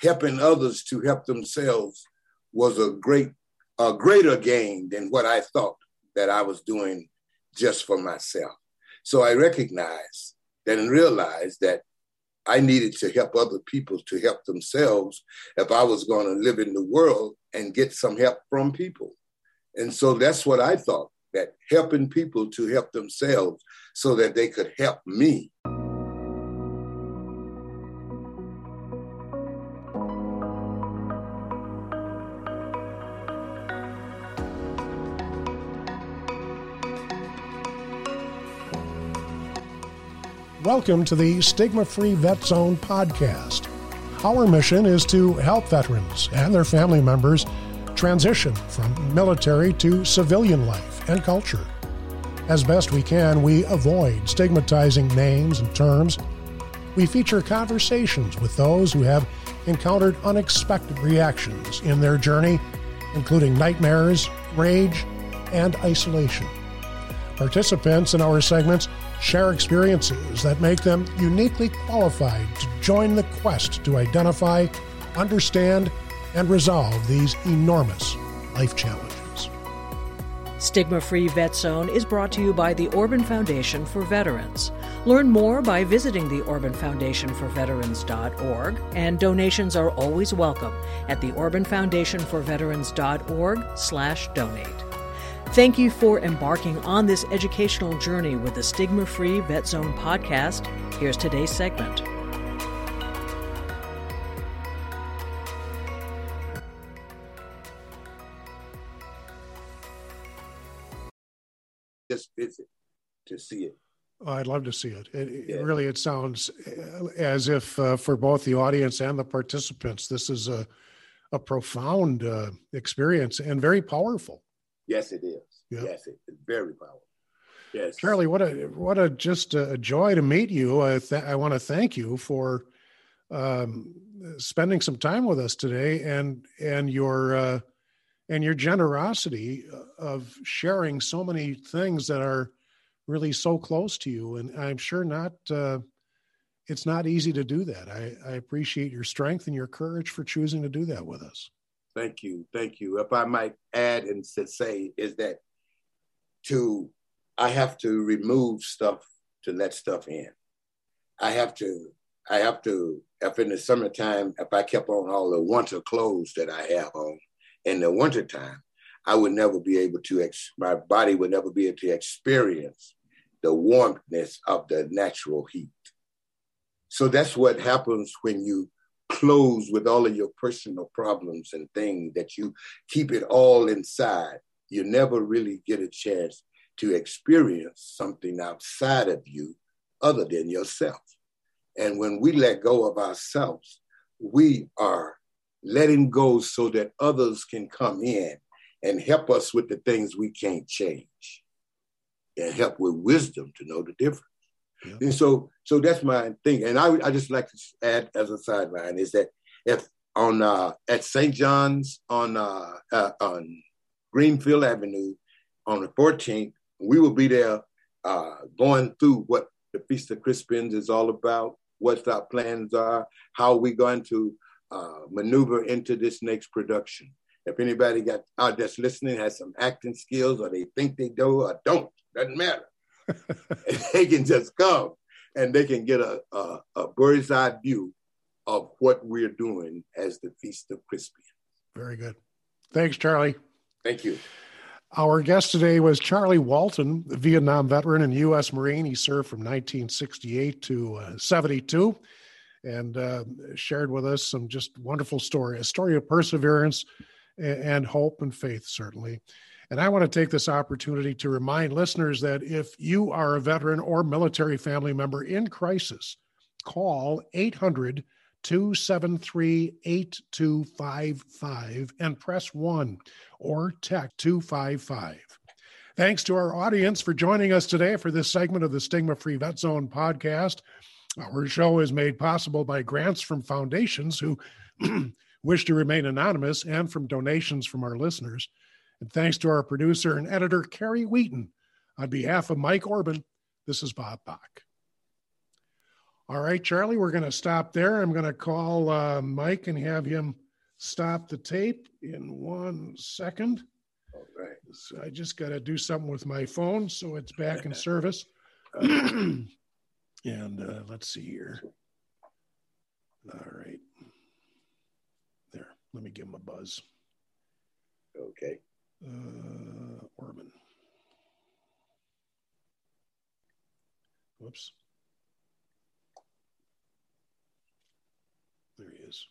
helping others to help themselves was a great, a greater gain than what I thought that I was doing just for myself. So I recognized that and realized that I needed to help other people to help themselves if I was going to live in the world and get some help from people. And so that's what I thought that helping people to help themselves so that they could help me. Welcome to the Stigma Free Vet Zone podcast. Our mission is to help veterans and their family members transition from military to civilian life and culture. As best we can, we avoid stigmatizing names and terms. We feature conversations with those who have encountered unexpected reactions in their journey, including nightmares, rage, and isolation. Participants in our segments share experiences that make them uniquely qualified to join the quest to identify, understand, and resolve these enormous life challenges. Stigma Free Vet Zone is brought to you by the Orban Foundation for Veterans. Learn more by visiting the Orban Foundation for Veterans.org, and donations are always welcome at the Orban Foundation for Veterans.org slash donate. Thank you for embarking on this educational journey with the Stigma Free Vet Zone podcast. Here's today's segment. Just visit to see it. Oh, I'd love to see it. It, yeah. really, it sounds uh, as if uh, for both the audience and the participants, this is a a profound uh, experience and very powerful. Yes, it is. Yeah. Yes, it's very powerful. Yes, Charlie, what a what a just a joy to meet you. I th- I want to thank you for um, spending some time with us today and and your uh, and your generosity of sharing so many things that are really so close to you. And I'm sure not. Uh, it's not easy to do that. I, I appreciate your strength and your courage for choosing to do that with us. Thank you. Thank you. If I might add and say, is that to, I have to remove stuff to let stuff in. I have to, I have to, if in the summertime, if I kept on all the winter clothes that I have on in the wintertime, I would never be able to, ex- my body would never be able to experience the warmthness of the natural heat. So that's what happens when you close with all of your personal problems and things that you keep it all inside. You never really get a chance to experience something outside of you other than yourself. And when we let go of ourselves, we are letting go so that others can come in and help us with the things we can't change and help with wisdom to know the difference. Yeah. And so, so that's my thing. And I, I just like to add as a sideline is that if on uh, at St. John's on uh, uh, on Greenfield Avenue on the 14th, we will be there uh, going through what the Feast of Crispians is all about, what our plans are, how we're going to uh, maneuver into this next production. If anybody got out that's listening has some acting skills or they think they do or don't, doesn't matter they can just come and they can get a, a, a, bird's eye view of what we're doing as the Feast of Crispian. Very good. Thanks, Charlie. Thank you. Our guest today was Charlie Walton, a Vietnam veteran and U.S. Marine. He served from 1968 to uh, 72 and uh, shared with us some just wonderful story, a story of perseverance and, and hope and faith, certainly. And I want to take this opportunity to remind listeners that if you are a veteran or military family member in crisis, call 800 273 8255 and press 1 or text 255. Thanks to our audience for joining us today for this segment of the Stigma Free Vet Zone podcast. Our show is made possible by grants from foundations who wish to remain anonymous and from donations from our listeners. And thanks to our producer and editor, Carrie Wheaton. On behalf of Mike Orban, this is Bob Bach. All right, Charlie, we're going to stop there. I'm going to call uh, Mike and have him stop the tape in one second. All right. So I just got to do something with my phone so it's back in service. and uh, let's see here. All right. There, let me give him a buzz. Okay. Uh, Orban. Whoops. There he is.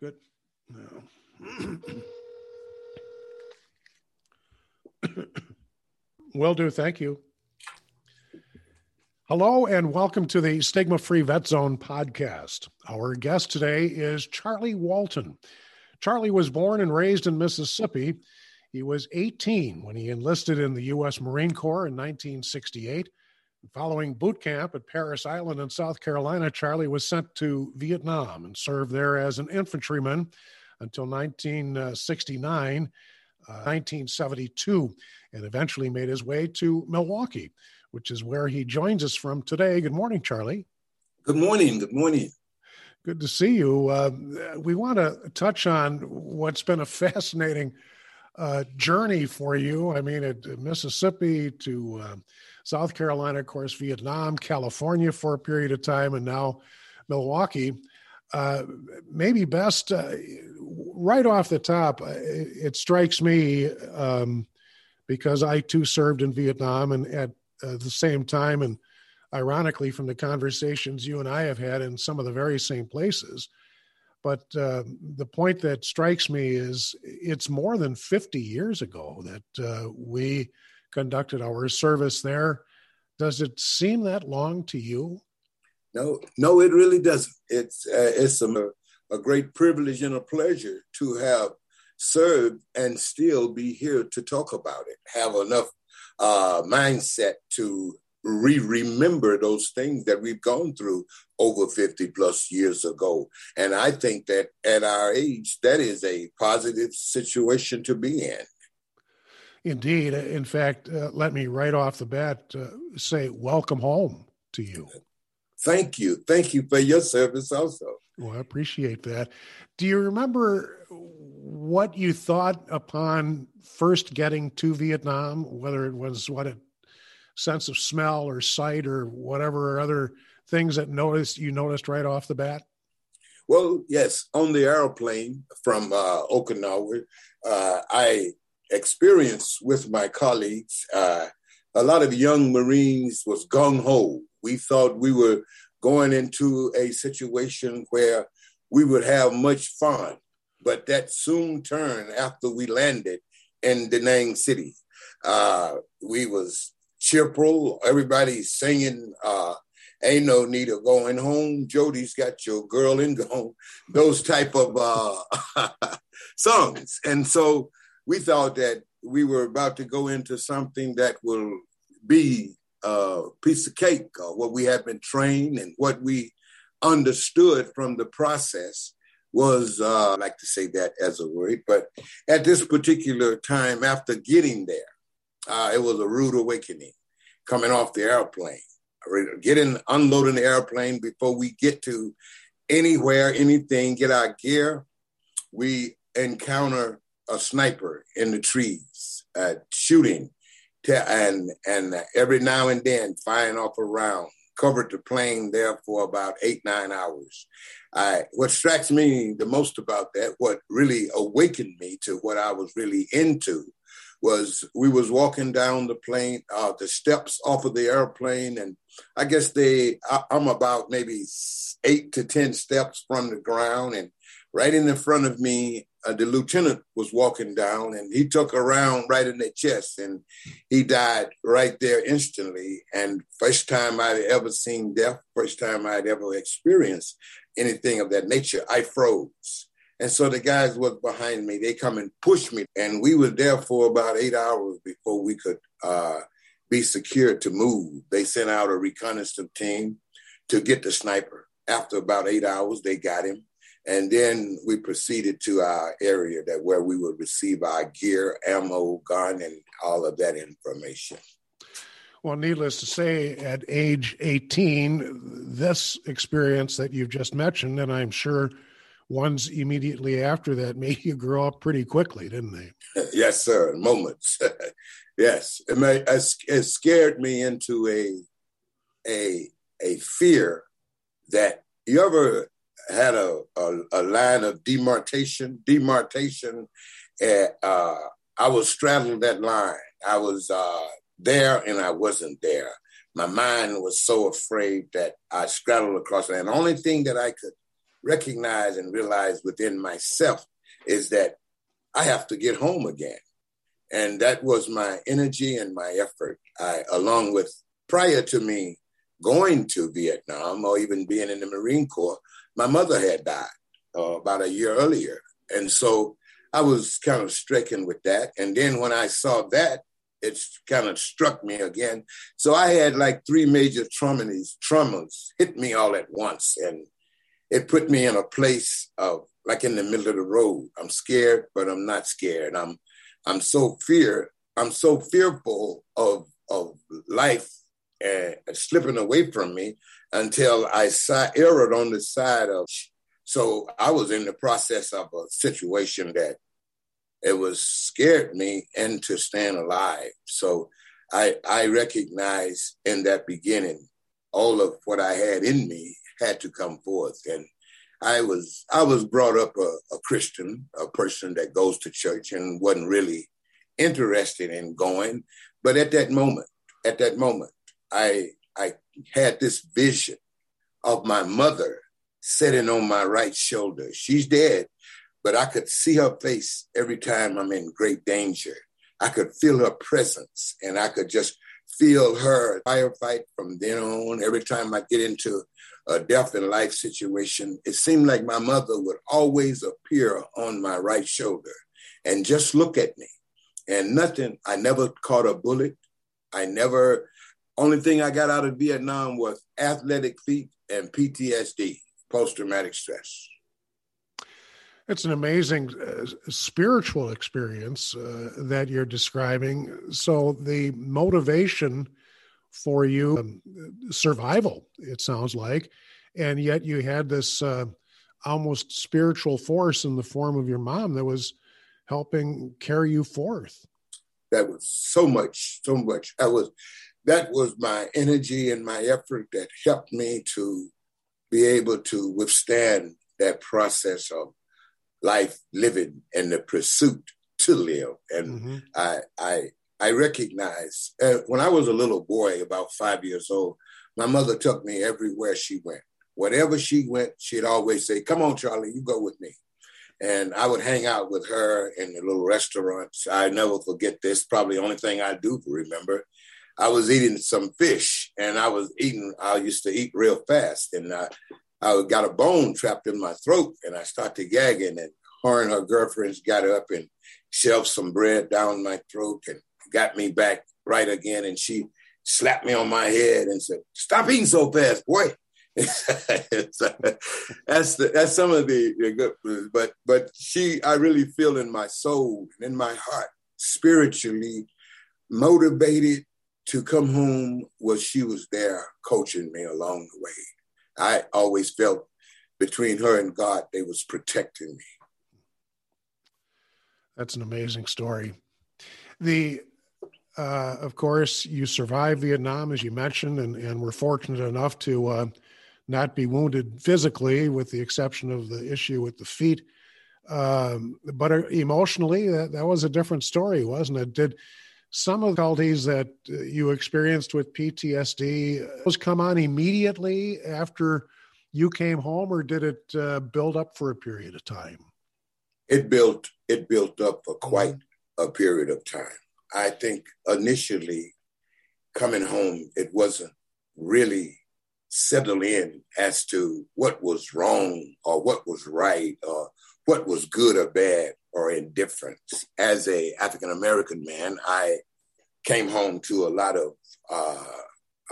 Good. No. Will do. Thank you. Hello and welcome to the Stigma Free Vet Zone podcast. Our guest today is Charlie Walton. Charlie was born and raised in Mississippi. He was 18 when he enlisted in the U.S. Marine Corps in 1968. Following boot camp at Parris Island in South Carolina, Charlie was sent to Vietnam and served there as an infantryman until 1969, uh, 1972, and eventually made his way to Milwaukee, which is where he joins us from today. Good morning, Charlie. Good morning. Good morning. Good to see you. Uh, we want to touch on what's been a fascinating uh, journey for you. I mean, at Mississippi to uh, South Carolina, of course, Vietnam, California for a period of time, and now Milwaukee. Uh, maybe best uh, right off the top, uh, it, it strikes me um, because I too served in Vietnam and at uh, the same time, and ironically, from the conversations you and I have had in some of the very same places. But uh, the point that strikes me is it's more than 50 years ago that uh, we conducted our service there. Does it seem that long to you? No, no, it really doesn't. It's uh, it's a, a great privilege and a pleasure to have served and still be here to talk about it. Have enough uh, mindset to re remember those things that we've gone through over 50 plus years ago. And I think that at our age, that is a positive situation to be in. Indeed. In fact, uh, let me right off the bat uh, say welcome home to you. Thank you. Thank you for your service also. Well, I appreciate that. Do you remember what you thought upon first getting to Vietnam, whether it was what a sense of smell or sight or whatever other things that noticed you noticed right off the bat? Well, yes, on the airplane from uh, Okinawa, uh, I experienced with my colleagues. Uh, a lot of young Marines was gung ho. We thought we were going into a situation where we would have much fun, but that soon turned after we landed in Da Nang City. Uh, we was cheerful, everybody singing. Uh, ain't no need of going home. Jody's got your girl in gone. Those type of uh, songs, and so we thought that we were about to go into something that will be a piece of cake, what we had been trained and what we understood from the process was, uh, I like to say that as a word, but at this particular time after getting there, uh, it was a rude awakening coming off the airplane, getting, unloading the airplane before we get to anywhere, anything, get our gear. We encounter a sniper in the trees, uh, shooting, and and every now and then firing off a round. Covered the plane there for about eight nine hours. I, what strikes me the most about that, what really awakened me to what I was really into, was we was walking down the plane, uh, the steps off of the airplane, and I guess they, I, I'm about maybe eight to ten steps from the ground, and right in the front of me, uh, the lieutenant was walking down, and he took a round right in the chest, and he died right there instantly. And first time I'd ever seen death, first time I'd ever experienced anything of that nature, I froze. And so the guys was behind me. They come and push me, and we were there for about eight hours before we could uh, be secured to move. They sent out a reconnaissance team to get the sniper. After about eight hours, they got him, and then we proceeded to our area that where we would receive our gear, ammo, gun, and all of that information. Well, needless to say, at age 18, this experience that you've just mentioned, and I'm sure ones immediately after that made you grow up pretty quickly, didn't they? Yes, sir. Moments. yes, it, may, it scared me into a a a fear that you ever had a, a, a line of demarcation, demarcation. Uh, I was straddling that line. I was uh, there and I wasn't there. My mind was so afraid that I straddled across. And the only thing that I could recognize and realize within myself is that I have to get home again. And that was my energy and my effort. I, along with prior to me going to Vietnam or even being in the Marine Corps, my mother had died uh, about a year earlier. And so I was kind of stricken with that. And then when I saw that, it kind of struck me again. So I had like three major traumas, traumas hit me all at once. And it put me in a place of like in the middle of the road. I'm scared, but I'm not scared. I'm I'm so fear, I'm so fearful of of life uh, slipping away from me until I side, erred on the side of. So I was in the process of a situation that it was scared me into staying alive. So I I recognized in that beginning all of what I had in me had to come forth. And I was I was brought up a, a Christian, a person that goes to church and wasn't really interested in going. But at that moment, at that moment, I I had this vision of my mother sitting on my right shoulder. She's dead, but I could see her face every time I'm in great danger. I could feel her presence and I could just feel her firefight from then on. Every time I get into a death and life situation, it seemed like my mother would always appear on my right shoulder and just look at me. And nothing, I never caught a bullet. I never only thing I got out of Vietnam was athletic feet and PTSD, post traumatic stress. It's an amazing uh, spiritual experience uh, that you're describing. So, the motivation for you, um, survival, it sounds like, and yet you had this uh, almost spiritual force in the form of your mom that was helping carry you forth. That was so much, so much. I was that was my energy and my effort that helped me to be able to withstand that process of life living and the pursuit to live. And mm-hmm. I, I, I recognize uh, when I was a little boy, about five years old, my mother took me everywhere she went. Whatever she went, she'd always say, Come on, Charlie, you go with me. And I would hang out with her in the little restaurants. I never forget this, probably the only thing I do remember. I was eating some fish and I was eating, I used to eat real fast and I, I got a bone trapped in my throat and I started gagging and her and her girlfriends got up and shoved some bread down my throat and got me back right again. And she slapped me on my head and said, stop eating so fast, boy. that's the, that's some of the, the good, but but she I really feel in my soul and in my heart spiritually motivated to come home was she was there coaching me along the way. I always felt between her and God, they was protecting me. That's an amazing story. The uh, of course, you survived Vietnam, as you mentioned, and, and were fortunate enough to uh, not be wounded physically, with the exception of the issue with the feet. Um, but uh, emotionally, that, that was a different story, wasn't it? Did some of the difficulties that uh, you experienced with PTSD uh, those come on immediately after you came home, or did it uh, build up for a period of time? It built it built up for quite a period of time. I think initially coming home, it wasn't really settled in as to what was wrong or what was right or what was good or bad or indifference. As a African American man, I came home to a lot of uh,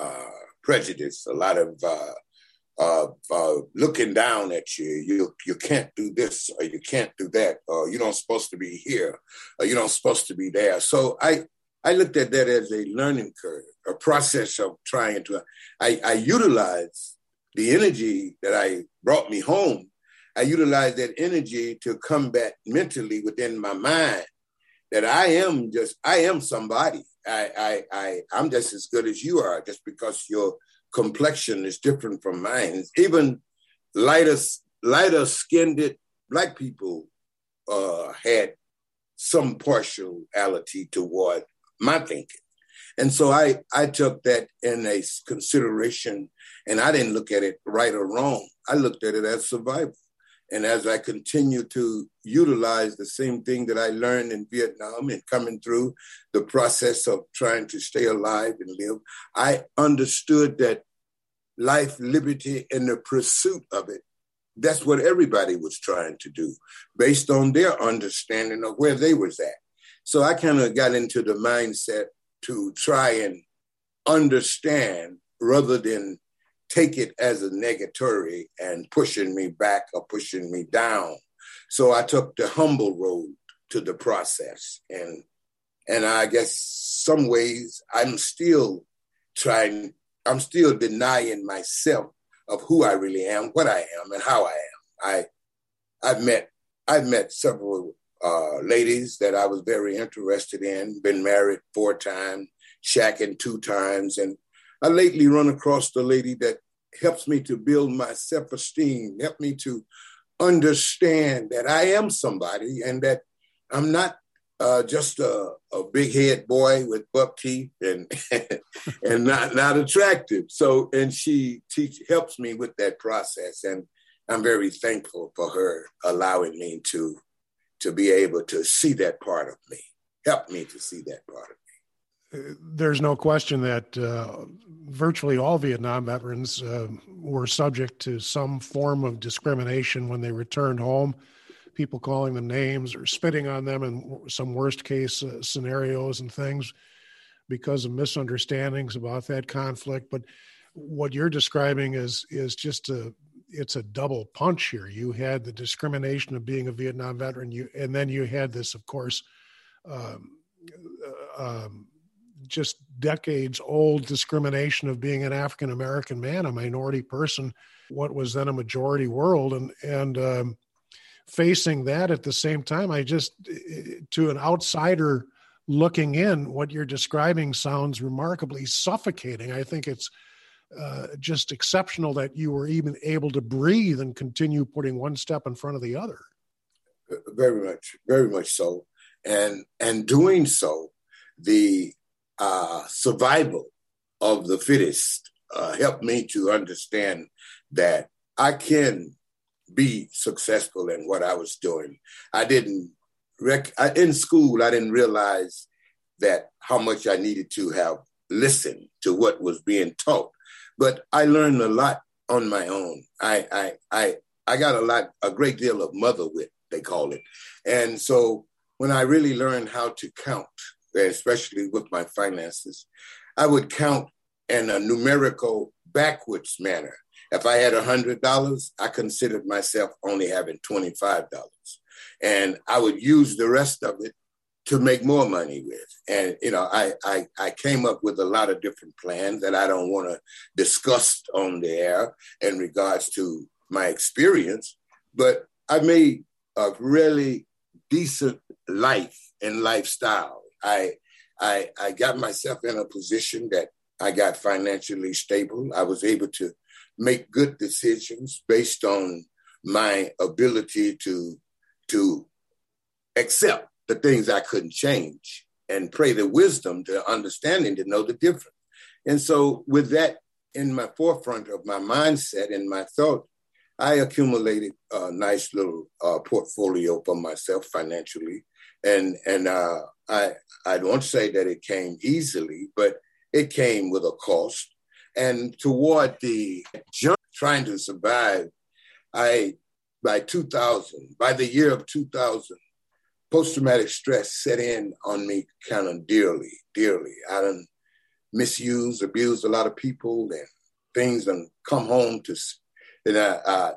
uh, prejudice, a lot of uh, looking down at you. You you can't do this or you can't do that or you don't supposed to be here or you don't supposed to be there. So I I looked at that as a learning curve. a process of trying to, I, I utilize the energy that I brought me home. I utilize that energy to combat mentally within my mind that I am just, I am somebody. I, I, I, I'm just as good as you are, just because your complexion is different from mine. Even lighter, lighter skinned black people uh, had some partiality toward my thinking. And so I, I took that in a consideration and I didn't look at it right or wrong. I looked at it as survival. And as I continue to utilize the same thing that I learned in Vietnam and coming through the process of trying to stay alive and live, I understood that life, liberty, and the pursuit of it, that's what everybody was trying to do based on their understanding of where they was at. So I kind of got into the mindset to try and understand rather than take it as a negatory and pushing me back or pushing me down. So I took the humble road to the process. And and I guess some ways I'm still trying, I'm still denying myself of who I really am, what I am, and how I am. I I've met I've met several uh, ladies that I was very interested in, been married four times, shacking two times. And I lately run across the lady that helps me to build my self-esteem, help me to understand that I am somebody and that I'm not uh, just a, a, big head boy with buck teeth and and not not attractive. So and she teach helps me with that process, and I'm very thankful for her allowing me to to be able to see that part of me, help me to see that part of me. There's no question that uh, virtually all Vietnam veterans uh, were subject to some form of discrimination when they returned home. People calling them names or spitting on them in some worst case uh, scenarios and things because of misunderstandings about that conflict. But what you're describing is is just a it's a double punch here. You had the discrimination of being a Vietnam veteran, you and then you had this, of course, um, uh, um, just decades old discrimination of being an African American man, a minority person, what was then a majority world, and and um, facing that at the same time, I just to an outsider looking in, what you're describing sounds remarkably suffocating. I think it's uh, just exceptional that you were even able to breathe and continue putting one step in front of the other. Very much, very much so, and and doing so, the uh, survival of the fittest uh, helped me to understand that I can be successful in what I was doing. I didn't rec- I, in school. I didn't realize that how much I needed to have listened to what was being taught but I learned a lot on my own. I I I I got a lot, a great deal of mother wit, they call it. And so when I really learned how to count, especially with my finances, I would count in a numerical backwards manner. If I had $100, I considered myself only having $25. And I would use the rest of it to make more money with. And you know, I, I I came up with a lot of different plans that I don't want to discuss on the air in regards to my experience, but I made a really decent life and lifestyle. I I I got myself in a position that I got financially stable. I was able to make good decisions based on my ability to to accept the things I couldn't change and pray the wisdom to understanding to know the difference. And so, with that in my forefront of my mindset and my thought, I accumulated a nice little uh, portfolio for myself financially, and and uh, I I don't say that it came easily, but it came with a cost. And toward the jump, trying to survive, I by 2000, by the year of 2000, post-traumatic stress set in on me kind of dearly, dearly. I done misused, abused a lot of people, and things done come home to, and I, I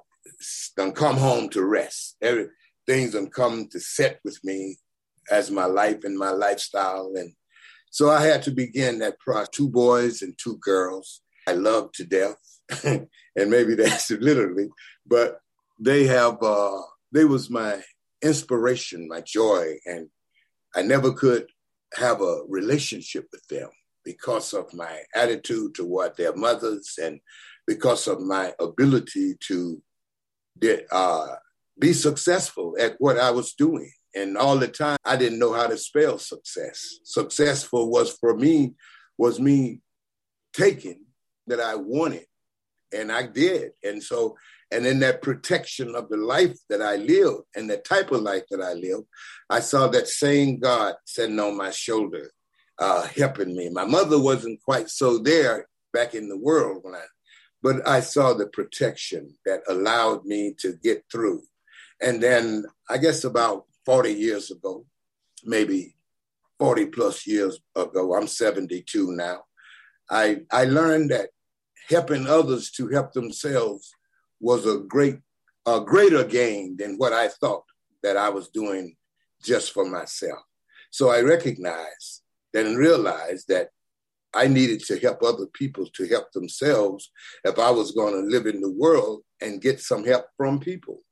done come home to rest. Every things done come to set with me as my life and my lifestyle, and So I had to begin that process. Two boys and two girls. I love to death, and maybe that's literally, but they have. Uh, they was my inspiration, my joy, and I never could have a relationship with them because of my attitude toward their mothers and because of my ability to uh, be successful at what I was doing. And all the time, I didn't know how to spell success. Successful was for me, was me taking that I wanted, and I did. And so, and in that protection of the life that I lived and the type of life that I lived, I saw that same God sitting on my shoulder, uh, helping me. My mother wasn't quite so there back in the world when I, but I saw the protection that allowed me to get through. And then I guess about 40 years ago, maybe 40 plus years ago, I'm 72 now, I, I learned that helping others to help themselves was a great, a greater gain than what I thought that I was doing just for myself. So I recognized and realized that I needed to help other people to help themselves if I was going to live in the world and get some help from people.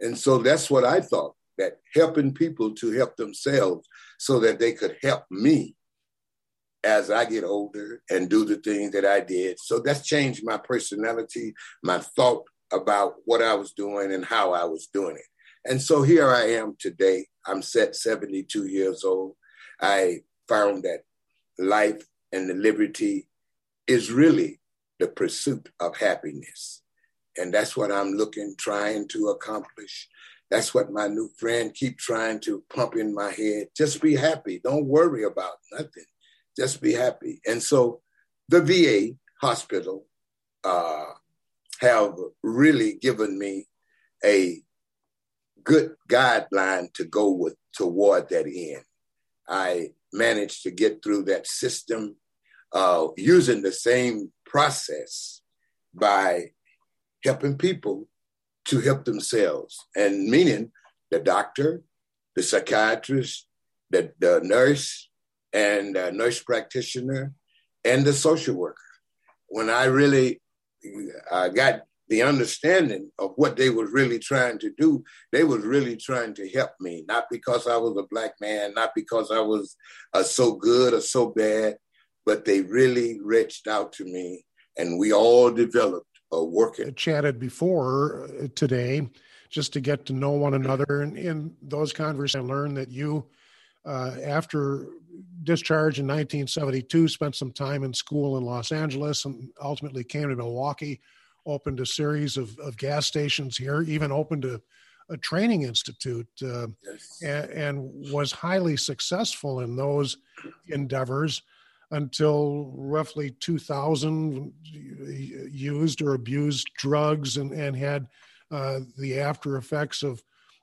And so that's what I thought that helping people to help themselves so that they could help me as I get older and do the things that I did. So that's changed my personality, my thought about what I was doing and how I was doing it. And so here I am today. I'm set 72 years old. I found that life and the liberty is really the pursuit of happiness. And that's what I'm looking, trying to accomplish. That's what my new friend keep trying to pump in my head. Just be happy. Don't worry about nothing. Just be happy. And so the VA hospital uh, have really given me a good guideline to go with toward that end. I managed to get through that system uh, using the same process by helping people to help themselves, and meaning the doctor, the psychiatrist, the, the nurse, and the nurse practitioner, and the social worker. When I really uh, got the understanding of what they was really trying to do, they was really trying to help me, not because I was a black man, not because I was uh, so good or so bad, but they really reached out to me, and we all developed working. Chatted before uh, today, just to get to know one another. And in those conversations, I learned that you, uh, after discharge in 1972, spent some time in school in Los Angeles and ultimately came to Milwaukee, opened a series of, of gas stations here, even opened a, a training institute, uh, yes. and, and was highly successful in those endeavors until roughly 2000 used or abused drugs and, and had uh, the after effects of,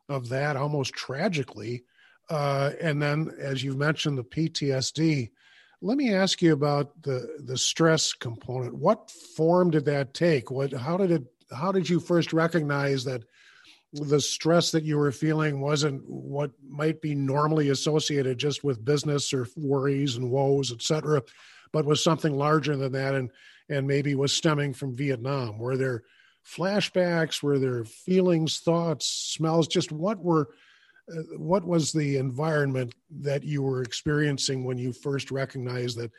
of that almost tragically. Uh, and then, as you've mentioned, the PTSD. Let me ask you about the, the stress component. What form did that take? What, how did it, how did you first recognize that the stress that you were feeling wasn't what might be normally associated just with business or worries and woes, et cetera, but was something larger than that and and maybe was stemming from Vietnam. Were there flashbacks? Were there feelings, thoughts, smells? Just what were uh, what was the environment that you were experiencing when you first recognized that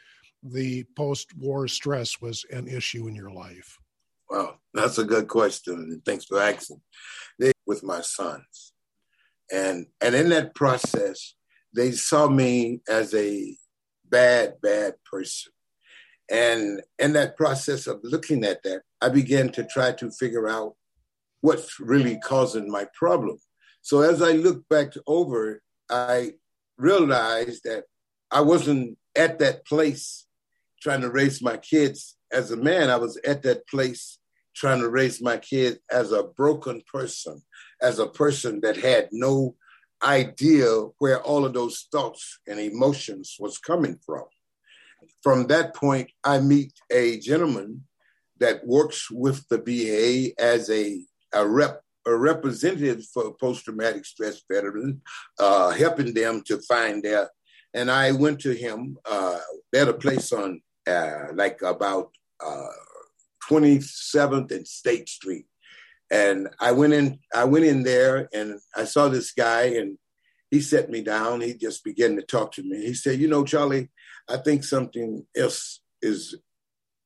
the post-war stress was an issue in your life? Well, that's a good question, and thanks for asking. They, with my sons, and and in that process, they saw me as a bad, bad person, and in that process of looking at that, I began to try to figure out what's really causing my problem. So as I look back over, I realized that I wasn't at that place trying to raise my kids as a man. I was at that place trying to raise my kid as a broken person, as a person that had no idea where all of those thoughts and emotions was coming from. From that point, I meet a gentleman that works with the VA as a, a rep a representative for post-traumatic stress veterans, uh, helping them to find their and I went to him. Uh, had a place on uh, like about uh, 27th and State Street, and I went in. I went in there, and I saw this guy, and he set me down. He just began to talk to me. He said, "You know, Charlie, I think something else is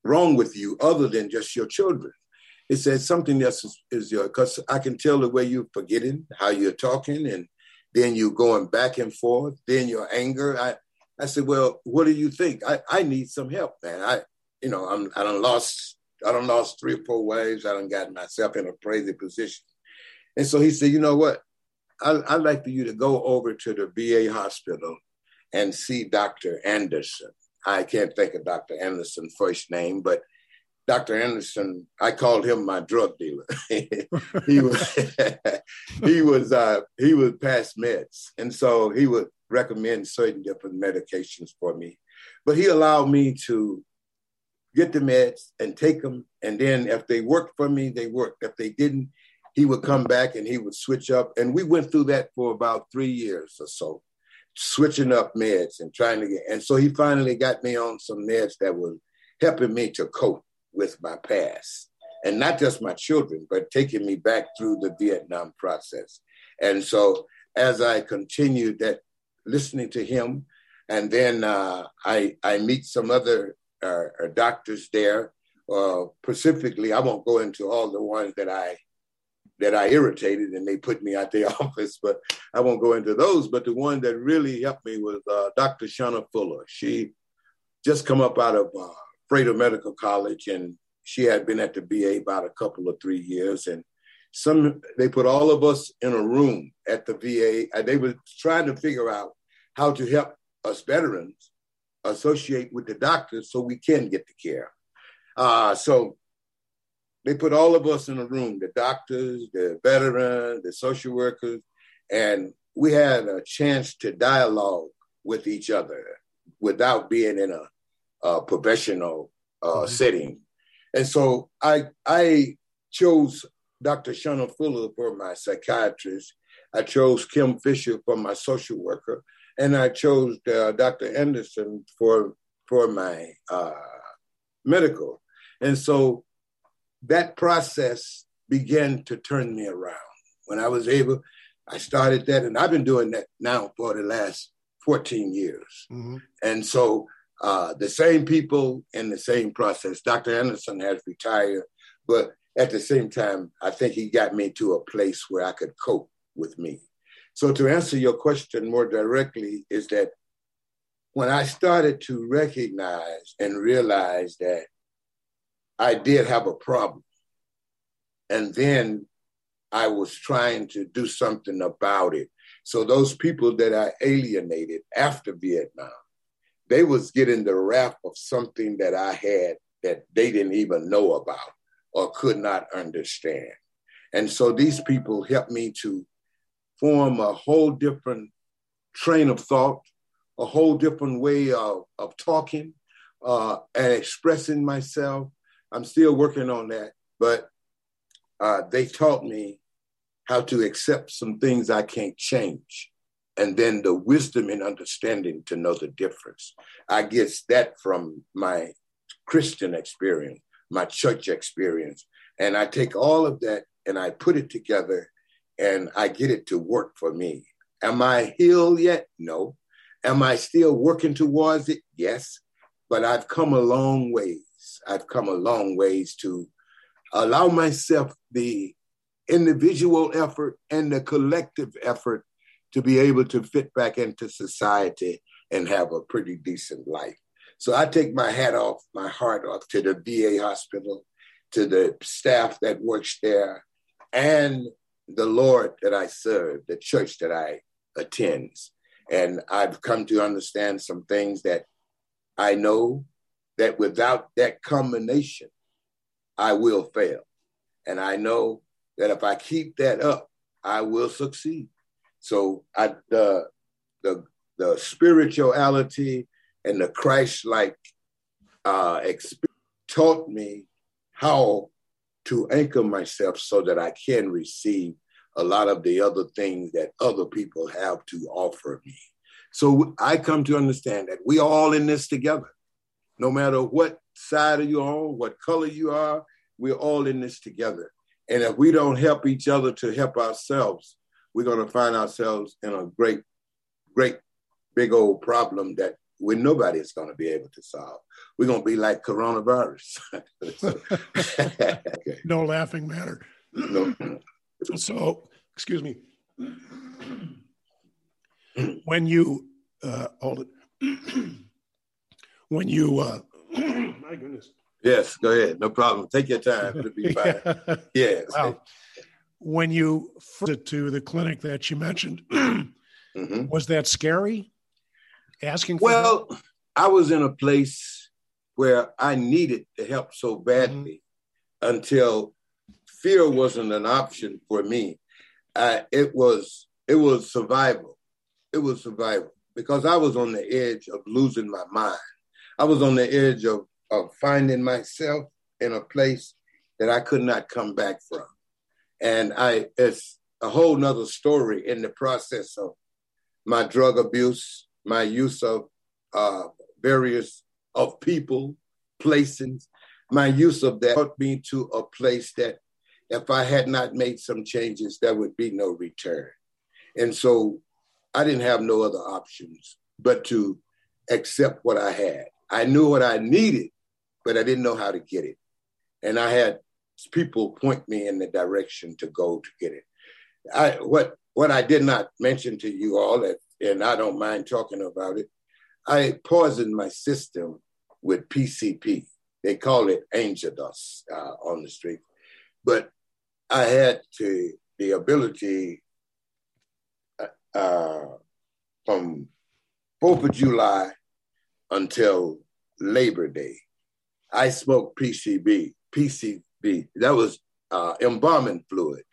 wrong with you other than just your children." He said something else is, is your because I can tell the way you're forgetting how you're talking and then you're going back and forth, then your anger. I, I said, well, what do you think? I, I need some help, man. I, you know, I'm, I don't lost, I don't lost three or four wives. I don't got myself in a crazy position. And so he said, you know what? I, I'd like for you to go over to the VA hospital and see Dr. Anderson. I can't think of Dr. Anderson's first name, but Dr. Anderson, I called him my drug dealer. he was he was uh, he was past meds, and so he would recommend certain different medications for me. But he allowed me to get the meds and take them, and then if they worked for me, they worked. If they didn't, he would come back and he would switch up. And we went through that for about three years or so, switching up meds and trying to get. And so he finally got me on some meds that were helping me to cope with my past and not just my children, but taking me back through the Vietnam process. And so as I continued that, listening to him, and then uh, I I meet some other uh, uh doctors there. Uh, specifically, I won't go into all the ones that I that I irritated and they put me out the office, but I won't go into those. But the one that really helped me was uh, Dr. Shauna Fuller. She just come up out of uh, Medical College, and she had been at the VA about a couple of three years. And some they put all of us in a room at the VA. And they were trying to figure out how to help us veterans associate with the doctors so we can get the care. Uh, so they put all of us in a room, the doctors, the veterans, the social workers, and we had a chance to dialogue with each other without being in a uh, professional uh, mm-hmm. setting. And so I I chose Dr. Shauna Fuller for my psychiatrist. I chose Kim Fisher for my social worker, and I chose uh, Dr. Anderson for for my uh, medical. And so that process began to turn me around. When I was able, I started that, and I've been doing that now for the last 14 years. Mm-hmm. And so uh, the same people in the same process. Dr. Anderson has retired, but at the same time, I think he got me to a place where I could cope with me. So to answer your question more directly is that when I started to recognize and realize that I did have a problem, and then I was trying to do something about it. So those people that I alienated after Vietnam, they was getting the wrath of something that I had that they didn't even know about or could not understand. And so these people helped me to form a whole different train of thought, a whole different way of, of talking uh, and expressing myself. I'm still working on that, but uh, they taught me how to accept some things I can't change and then the wisdom and understanding to know the difference. I get that from my Christian experience, my church experience. And I take all of that and I put it together and I get it to work for me. Am I healed yet? No. Am I still working towards it? Yes. But I've come a long ways. I've come a long ways to allow myself the individual effort and the collective effort to be able to fit back into society and have a pretty decent life. So I take my hat off, my heart off to the VA hospital, to the staff that works there, and the Lord that I serve, the church that I attend. And I've come to understand some things that I know that without that combination, I will fail. And I know that if I keep that up, I will succeed. So I, the the the spirituality and the Christ-like uh, experience taught me how to anchor myself so that I can receive a lot of the other things that other people have to offer me. So I come to understand that we all in this together. No matter what side of you on, what color you are, we're all in this together. And if we don't help each other to help ourselves, we're going to find ourselves in a great, great, big old problem that nobody is going to be able to solve. We're going to be like coronavirus. okay. No laughing matter. No. So, excuse me. When you uh, hold it, when you uh, my goodness. Yes, go ahead. No problem. Take your time. It'll be fine. yes. Wow. When you first to the clinic that you mentioned, mm-hmm. was that scary? Asking Well, help? I was in a place where I needed the help so badly mm-hmm. until fear wasn't an option for me. Uh, it was it was survival. It was survival because I was on the edge of losing my mind. I was on the edge of of finding myself in a place that I could not come back from. And I it's a whole nother story in the process of my drug abuse, my use of uh, various of people, places, my use of that brought me to a place that if I had not made some changes, there would be no return. And so I didn't have no other options but to accept what I had. I knew what I needed, but I didn't know how to get it. And I had people point me in the direction to go to get it. I what what I did not mention to you all, and I don't mind talking about it, I poisoned my system with PCP. They call it angel dust uh, on the street. But I had to, the ability uh, uh from 4th of July until Labor Day I smoked PCB, PCB. That was uh, embalming fluid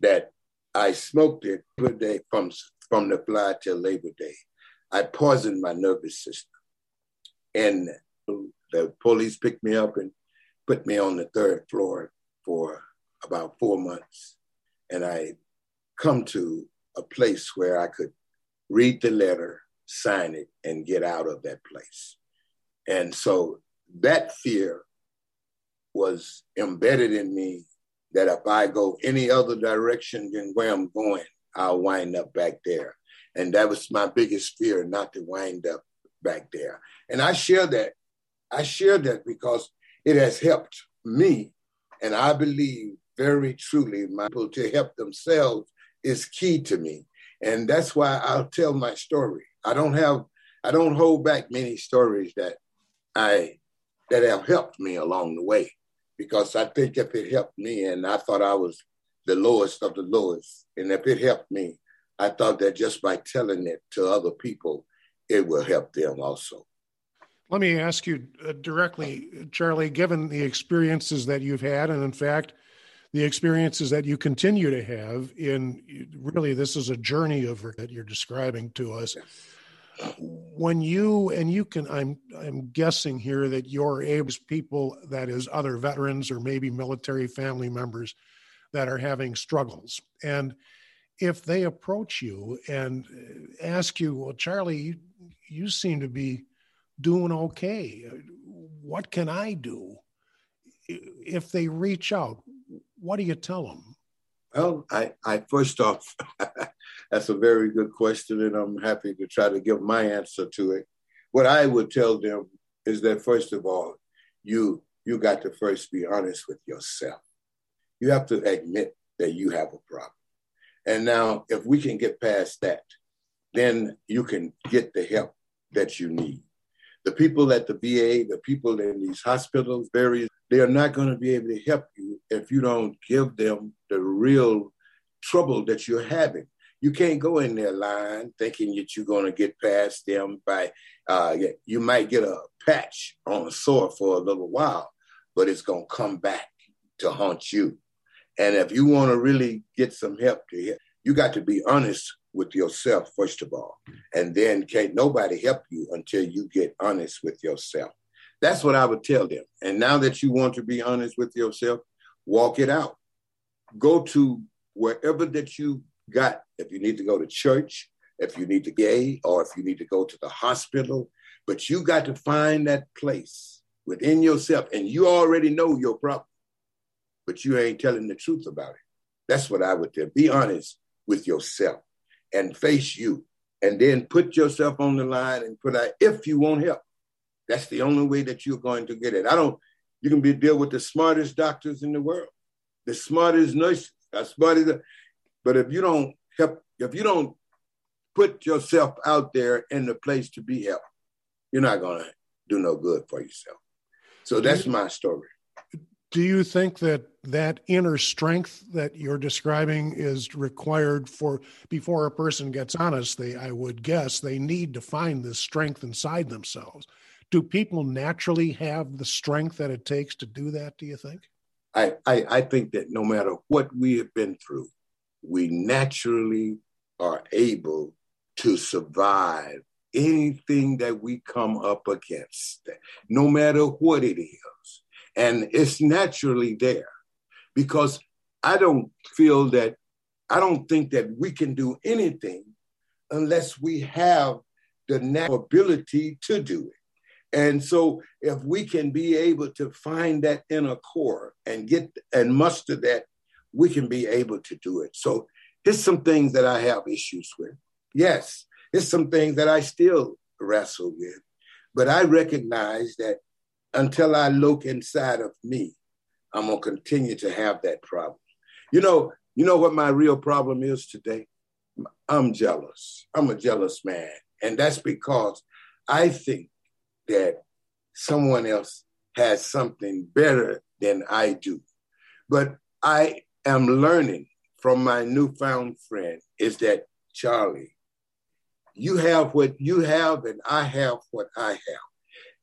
that I smoked it day from, from the fly till Labor Day. I poisoned my nervous system. And the police picked me up and put me on the third floor for about four months. And I come to a place where I could read the letter, sign it, and get out of that place. And so that fear was embedded in me that if I go any other direction than where I'm going, I'll wind up back there. And that was my biggest fear, not to wind up back there. And I share that. I share that because it has helped me. And I believe very truly my people to help themselves is key to me. And that's why I'll tell my story. I don't have, I don't hold back many stories that I that have helped me along the way. Because I think if it helped me, and I thought I was the lowest of the lowest, and if it helped me, I thought that just by telling it to other people, it will help them also. Let me ask you uh, directly, Charlie, given the experiences that you've had, and in fact, the experiences that you continue to have in really this is a journey of that you're describing to us. When you and you can i'm i'm guessing here that you're able people that is other veterans or maybe military family members that are having struggles and if they approach you and uh, ask you well charlie you, you seem to be doing okay what can i do if they reach out what do you tell them well, I, I first off, that's a very good question, and I'm happy to try to give my answer to it. What I would tell them is that first of all, you you got to first be honest with yourself. You have to admit that you have a problem. And now, if we can get past that, then you can get the help that you need. The people at the VA, the people in these hospitals, various they are not going to be able to help you if you don't give them the real trouble that you're having. You can't go in there lying, thinking that you're going to get past them by, uh, you might get a patch on a sore for a little while, but it's going to come back to haunt you. And if you want to really get some help to you got to be honest with yourself, first of all. And then can't nobody help you until you get honest with yourself. That's what I would tell them. And now that you want to be honest with yourself, walk it out. Go to wherever that you got. If you need to go to church, if you need to gay or if you need to go to the hospital. But you got to find that place within yourself, and you already know your problem, but you ain't telling the truth about it. That's what I would tell. Be honest with yourself and face you, and then put yourself on the line and put out if you want help. That's the only way that you're going to get it. I don't. You can be deal with the smartest doctors in the world, the smartest nurses, as uh, smart as. But if you don't help, if you don't put yourself out there in the place to be helped, you're not going to do no good for yourself. So that's my story. Do you think that that inner strength that you're describing is required for before a person gets honest? They, I would guess, they need to find this strength inside themselves. Do people naturally have the strength that it takes to do that? Do you think? I, I, I think that no matter what we have been through, we naturally are able to survive anything that we come up against, no matter what it is. And it's naturally there because I don't feel that, I don't think that we can do anything unless we have the natural ability to do it. And so if we can be able to find that inner core and get and muster that, we can be able to do it. So here's some things that I have issues with. Yes, there's some things that I still wrestle with, but I recognize that until I look inside of me, I'm gonna continue to have that problem. You know, you know what my real problem is today? I'm jealous. I'm a jealous man. And that's because I think that someone else has something better than I do. But I am learning from my newfound friend is that Charlie, you have what you have, and I have what I have.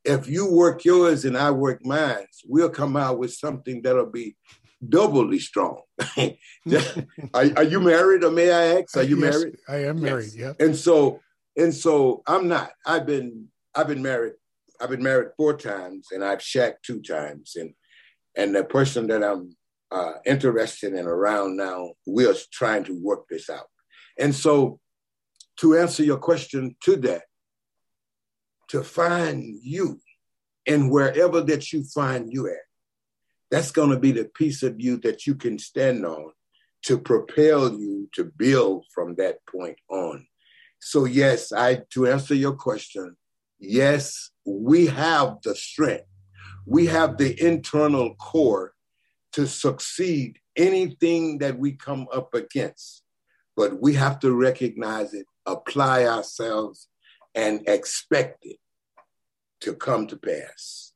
If you work yours and I work mine, we'll come out with something that'll be doubly strong. are, are, you married, or may I ask? Are you yes, married? I am married. Yes. Yeah. And so, and so, I'm not. I've been, I've been married. I've been married four times, and I've shacked two times. And and the person that I'm uh, interested in around now, we're trying to work this out. And so, to answer your question to that, to find you and wherever that you find you at, that's going to be the piece of you that you can stand on to propel you to build from that point on. So yes, I to answer your question, yes, we have the strength. We have the internal core to succeed anything that we come up against. But we have to recognize it apply ourselves, and expect it to come to pass.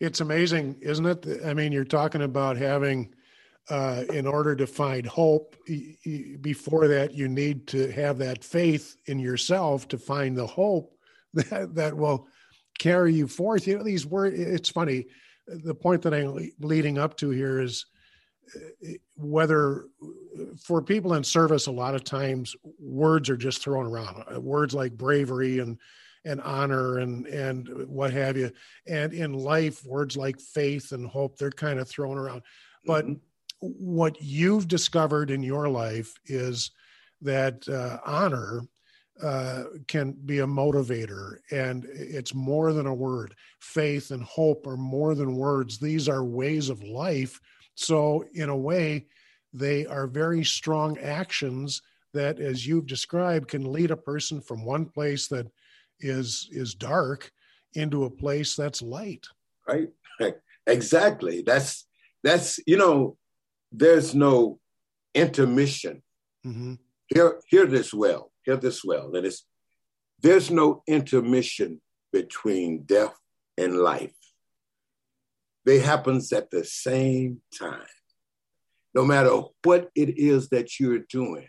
It's amazing, isn't it? I mean, you're talking about having, uh, in order to find hope, before that, you need to have that faith in yourself to find the hope that, that will carry you forth. You know, these words, it's funny. The point that I'm leading up to here is whether for people in service a lot of times words are just thrown around. Words like bravery and and honor and and what have you. And in life words like faith and hope they're kind of thrown around. But mm-hmm. what you've discovered in your life is that uh, honor uh, can be a motivator and it's more than a word faith and hope are more than words these are ways of life so, in a way, they are very strong actions that, as you've described, can lead a person from one place that is is dark into a place that's light. Right. Exactly. That's that's you know, there's no intermission. Mm-hmm. Hear hear this well. Hear this well. and it's there's no intermission between death and life they happens at the same time. No matter what it is that you're doing,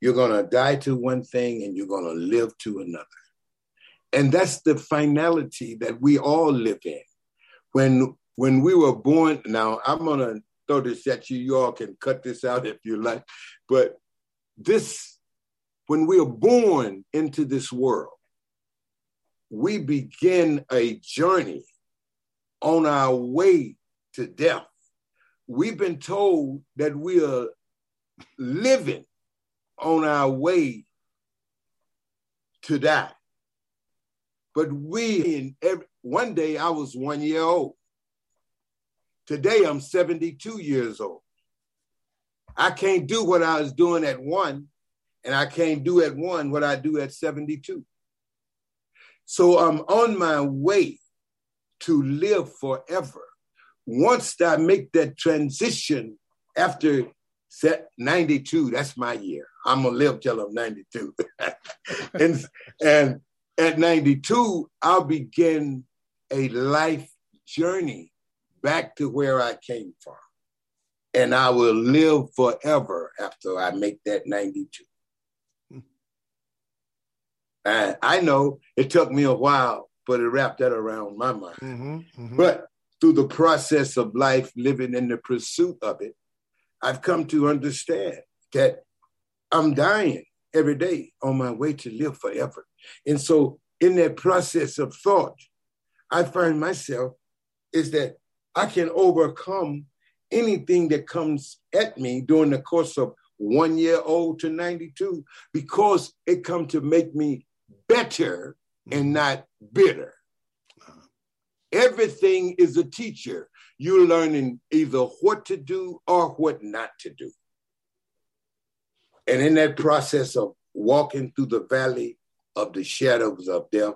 you're going to die to one thing and you're going to live to another. And that's the finality that we all live in. When when we were born, now I'm going to throw this at you. You all can cut this out if you like. But this, when we are born into this world, we begin a journey on our way to death. We've been told that we are living on our way to die. But we, in every, one day I was one year old. Today I'm 72 years old. I can't do what I was doing at one, and I can't do at one what I do at 72. So I'm on my way to live forever. Once I make that transition after set 92, that's my year. I'm gonna live till I'm 92. and, and at 92, I'll begin a life journey back to where I came from. And I will live forever after I make that 92. And I know it took me a while but it wrapped that around my mind. Mm-hmm, mm-hmm. But through the process of life, living in the pursuit of it, I've come to understand that I'm dying every day on my way to live forever. And so, in that process of thought, I find myself is that I can overcome anything that comes at me during the course of one year old to 92 because it come to make me better and mm-hmm. not bitter. Uh-huh. Everything is a teacher. You're learning either what to do or what not to do. And in that process of walking through the valley of the shadows of death,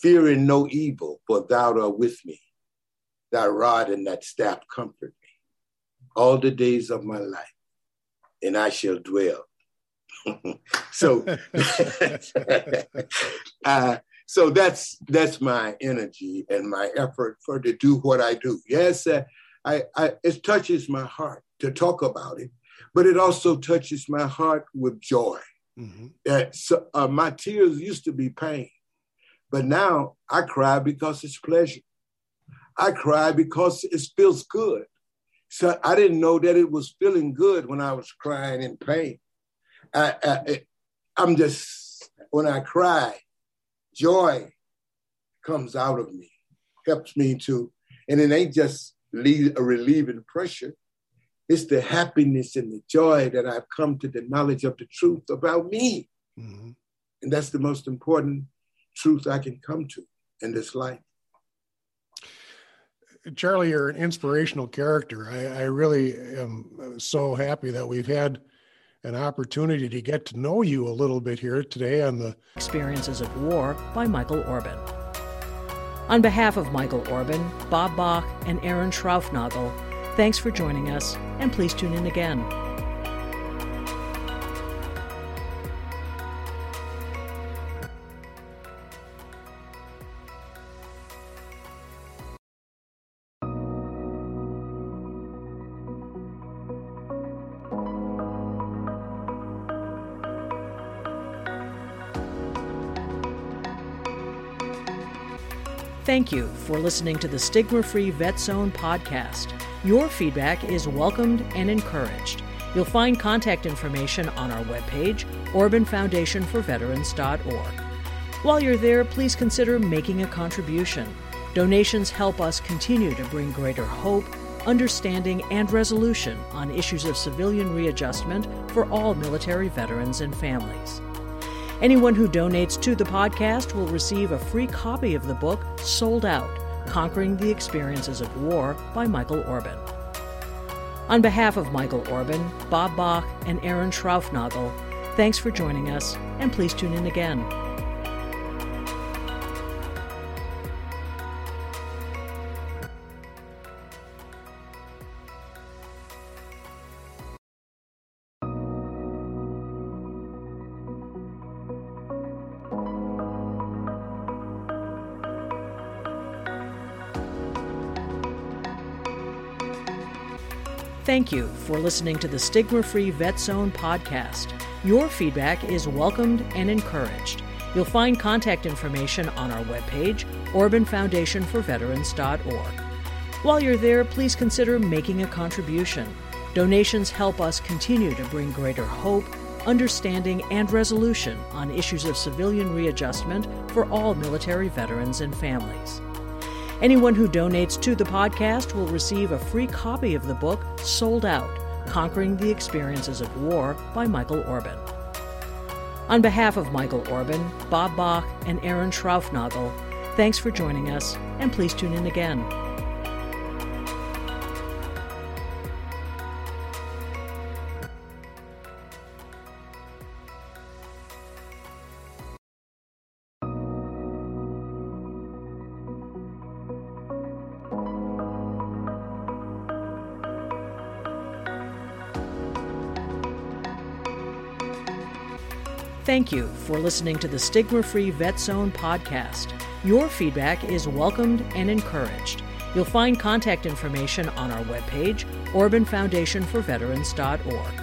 fearing no evil, for thou art with me. Thy rod and that staff comfort me all the days of my life, and I shall dwell. so, uh, so that's that's my energy and my effort for to do what I do. Yes, uh, I, I it touches my heart to talk about it, but it also touches my heart with joy. Mm-hmm. So, uh, my tears used to be pain, but now I cry because it's pleasure. I cry because it feels good. So I didn't know that it was feeling good when I was crying in pain. I, I, I'm just, when I cry, joy comes out of me, helps me to, and it ain't just leave, a relieving pressure. It's the happiness and the joy that I've come to the knowledge of the truth about me. Mm-hmm. And that's the most important truth I can come to in this life. Charlie, you're an inspirational character. I, I, really am so happy that we've had an opportunity to get to know you a little bit here today on the Experiences of War by Michael Orban. On behalf of Michael Orban, Bob Bach, and Aaron Schraufnagel, thanks for joining us, and please tune in again. Thank you for listening to the Stigma Free Vet Zone podcast. Your feedback is welcomed and encouraged. You'll find contact information on our webpage, OrbanFoundationForVeterans.org. While you're there, please consider making a contribution. Donations help us continue to bring greater hope, understanding, and resolution on issues of civilian readjustment for all military veterans and families. Anyone who donates to the podcast will receive a free copy of the book Sold Out Conquering the Experiences of War by Michael Orban. On behalf of Michael Orban, Bob Bach, and Aaron Schraufnagel, thanks for joining us, and please tune in again. Thank you for listening to the Stigma Free Vet Zone podcast. Your feedback is welcomed and encouraged. You'll find contact information on our webpage, OrbanFoundationForVeterans.org. While you're there, please consider making a contribution. Donations help us continue to bring greater hope, understanding, and resolution on issues of civilian readjustment for all military veterans and families. Anyone who donates to the podcast will receive a free copy of the book Sold Out Conquering the Experiences of War by Michael Orban. On behalf of Michael Orban, Bob Bach, and Aaron Schraufnagel, thanks for joining us, and please tune in again. Thank you for listening to the Stigma Free Vet Zone podcast. Your feedback is welcomed and encouraged. You'll find contact information on our webpage, OrbanFoundationForVeterans.org.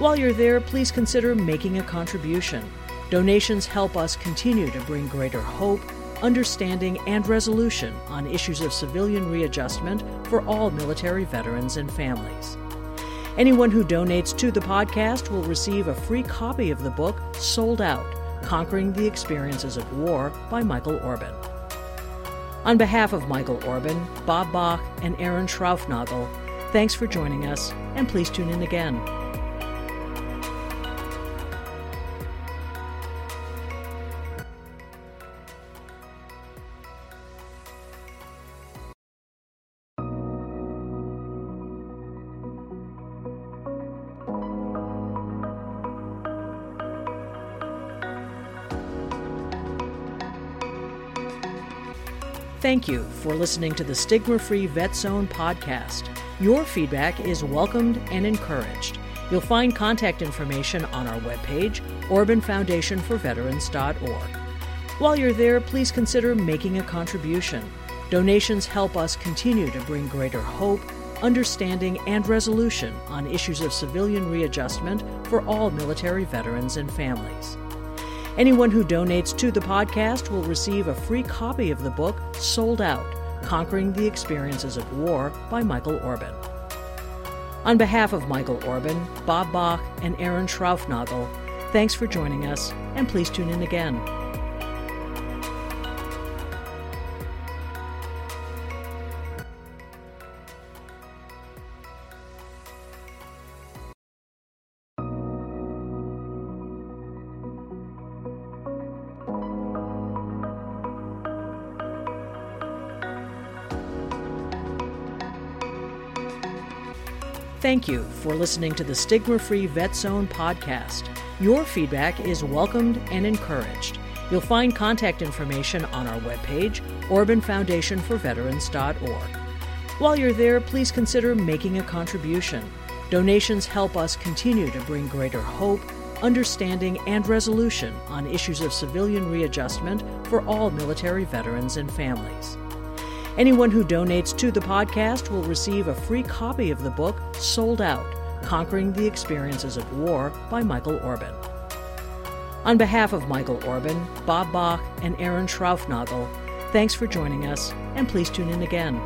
While you're there, please consider making a contribution. Donations help us continue to bring greater hope, understanding, and resolution on issues of civilian readjustment for all military veterans and families. Anyone who donates to the podcast will receive a free copy of the book Sold Out Conquering the Experiences of War by Michael Orban. On behalf of Michael Orban, Bob Bach, and Aaron Schraufnagel, thanks for joining us, and please tune in again. Thank you for listening to the Stigma Free Vet Zone podcast. Your feedback is welcomed and encouraged. You'll find contact information on our webpage, OrbanFoundationForVeterans.org. While you're there, please consider making a contribution. Donations help us continue to bring greater hope, understanding, and resolution on issues of civilian readjustment for all military veterans and families. Anyone who donates to the podcast will receive a free copy of the book Sold Out Conquering the Experiences of War by Michael Orban. On behalf of Michael Orban, Bob Bach, and Aaron Schraufnagel, thanks for joining us, and please tune in again. Thank you for listening to the Stigma Free Vet Zone podcast. Your feedback is welcomed and encouraged. You'll find contact information on our webpage, OrbanFoundationForVeterans.org. While you're there, please consider making a contribution. Donations help us continue to bring greater hope, understanding, and resolution on issues of civilian readjustment for all military veterans and families. Anyone who donates to the podcast will receive a free copy of the book Sold Out Conquering the Experiences of War by Michael Orban. On behalf of Michael Orban, Bob Bach, and Aaron Schraufnagel, thanks for joining us, and please tune in again.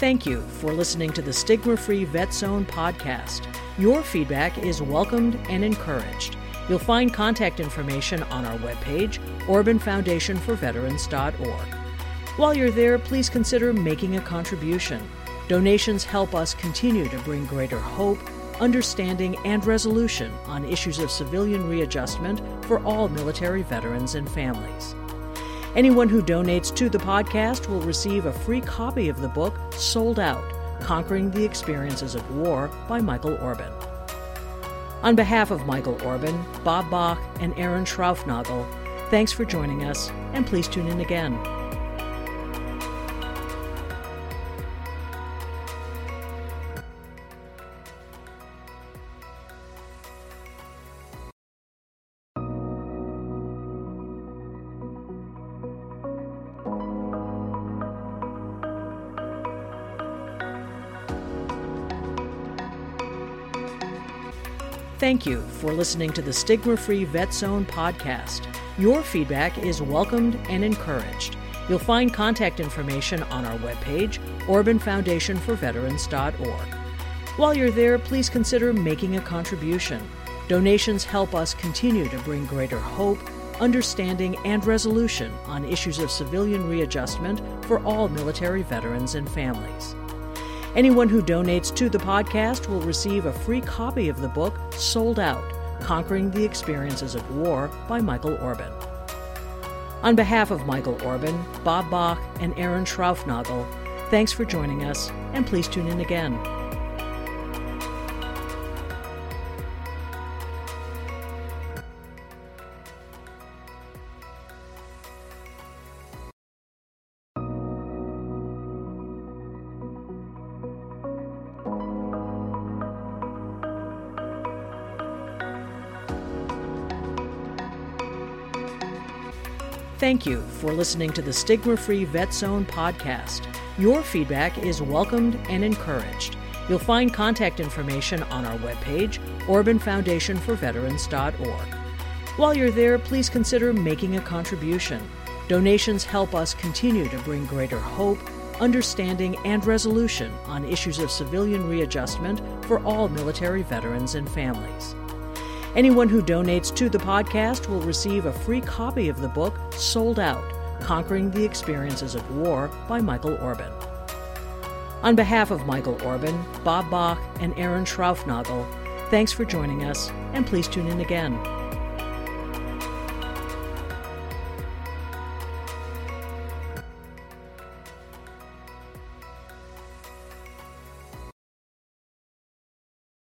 Thank you for listening to the Stigma Free Vet Zone podcast. Your feedback is welcomed and encouraged. You'll find contact information on our webpage, OrbanFoundationForVeterans.org. While you're there, please consider making a contribution. Donations help us continue to bring greater hope, understanding, and resolution on issues of civilian readjustment for all military veterans and families. Anyone who donates to the podcast will receive a free copy of the book Sold Out Conquering the Experiences of War by Michael Orban. On behalf of Michael Orban, Bob Bach, and Aaron Schraufnagel, thanks for joining us, and please tune in again. Thank you for listening to the Stigma Free Vet Zone podcast. Your feedback is welcomed and encouraged. You'll find contact information on our webpage, OrbanFoundationForVeterans.org. While you're there, please consider making a contribution. Donations help us continue to bring greater hope, understanding, and resolution on issues of civilian readjustment for all military veterans and families. Anyone who donates to the podcast will receive a free copy of the book Sold Out Conquering the Experiences of War by Michael Orban. On behalf of Michael Orban, Bob Bach, and Aaron Schraufnagel, thanks for joining us, and please tune in again. Thank you for listening to the Stigma Free Vet Zone podcast. Your feedback is welcomed and encouraged. You'll find contact information on our webpage, OrbanFoundationForVeterans.org. While you're there, please consider making a contribution. Donations help us continue to bring greater hope, understanding, and resolution on issues of civilian readjustment for all military veterans and families. Anyone who donates to the podcast will receive a free copy of the book Sold Out Conquering the Experiences of War by Michael Orban. On behalf of Michael Orban, Bob Bach, and Aaron Schraufnagel, thanks for joining us, and please tune in again.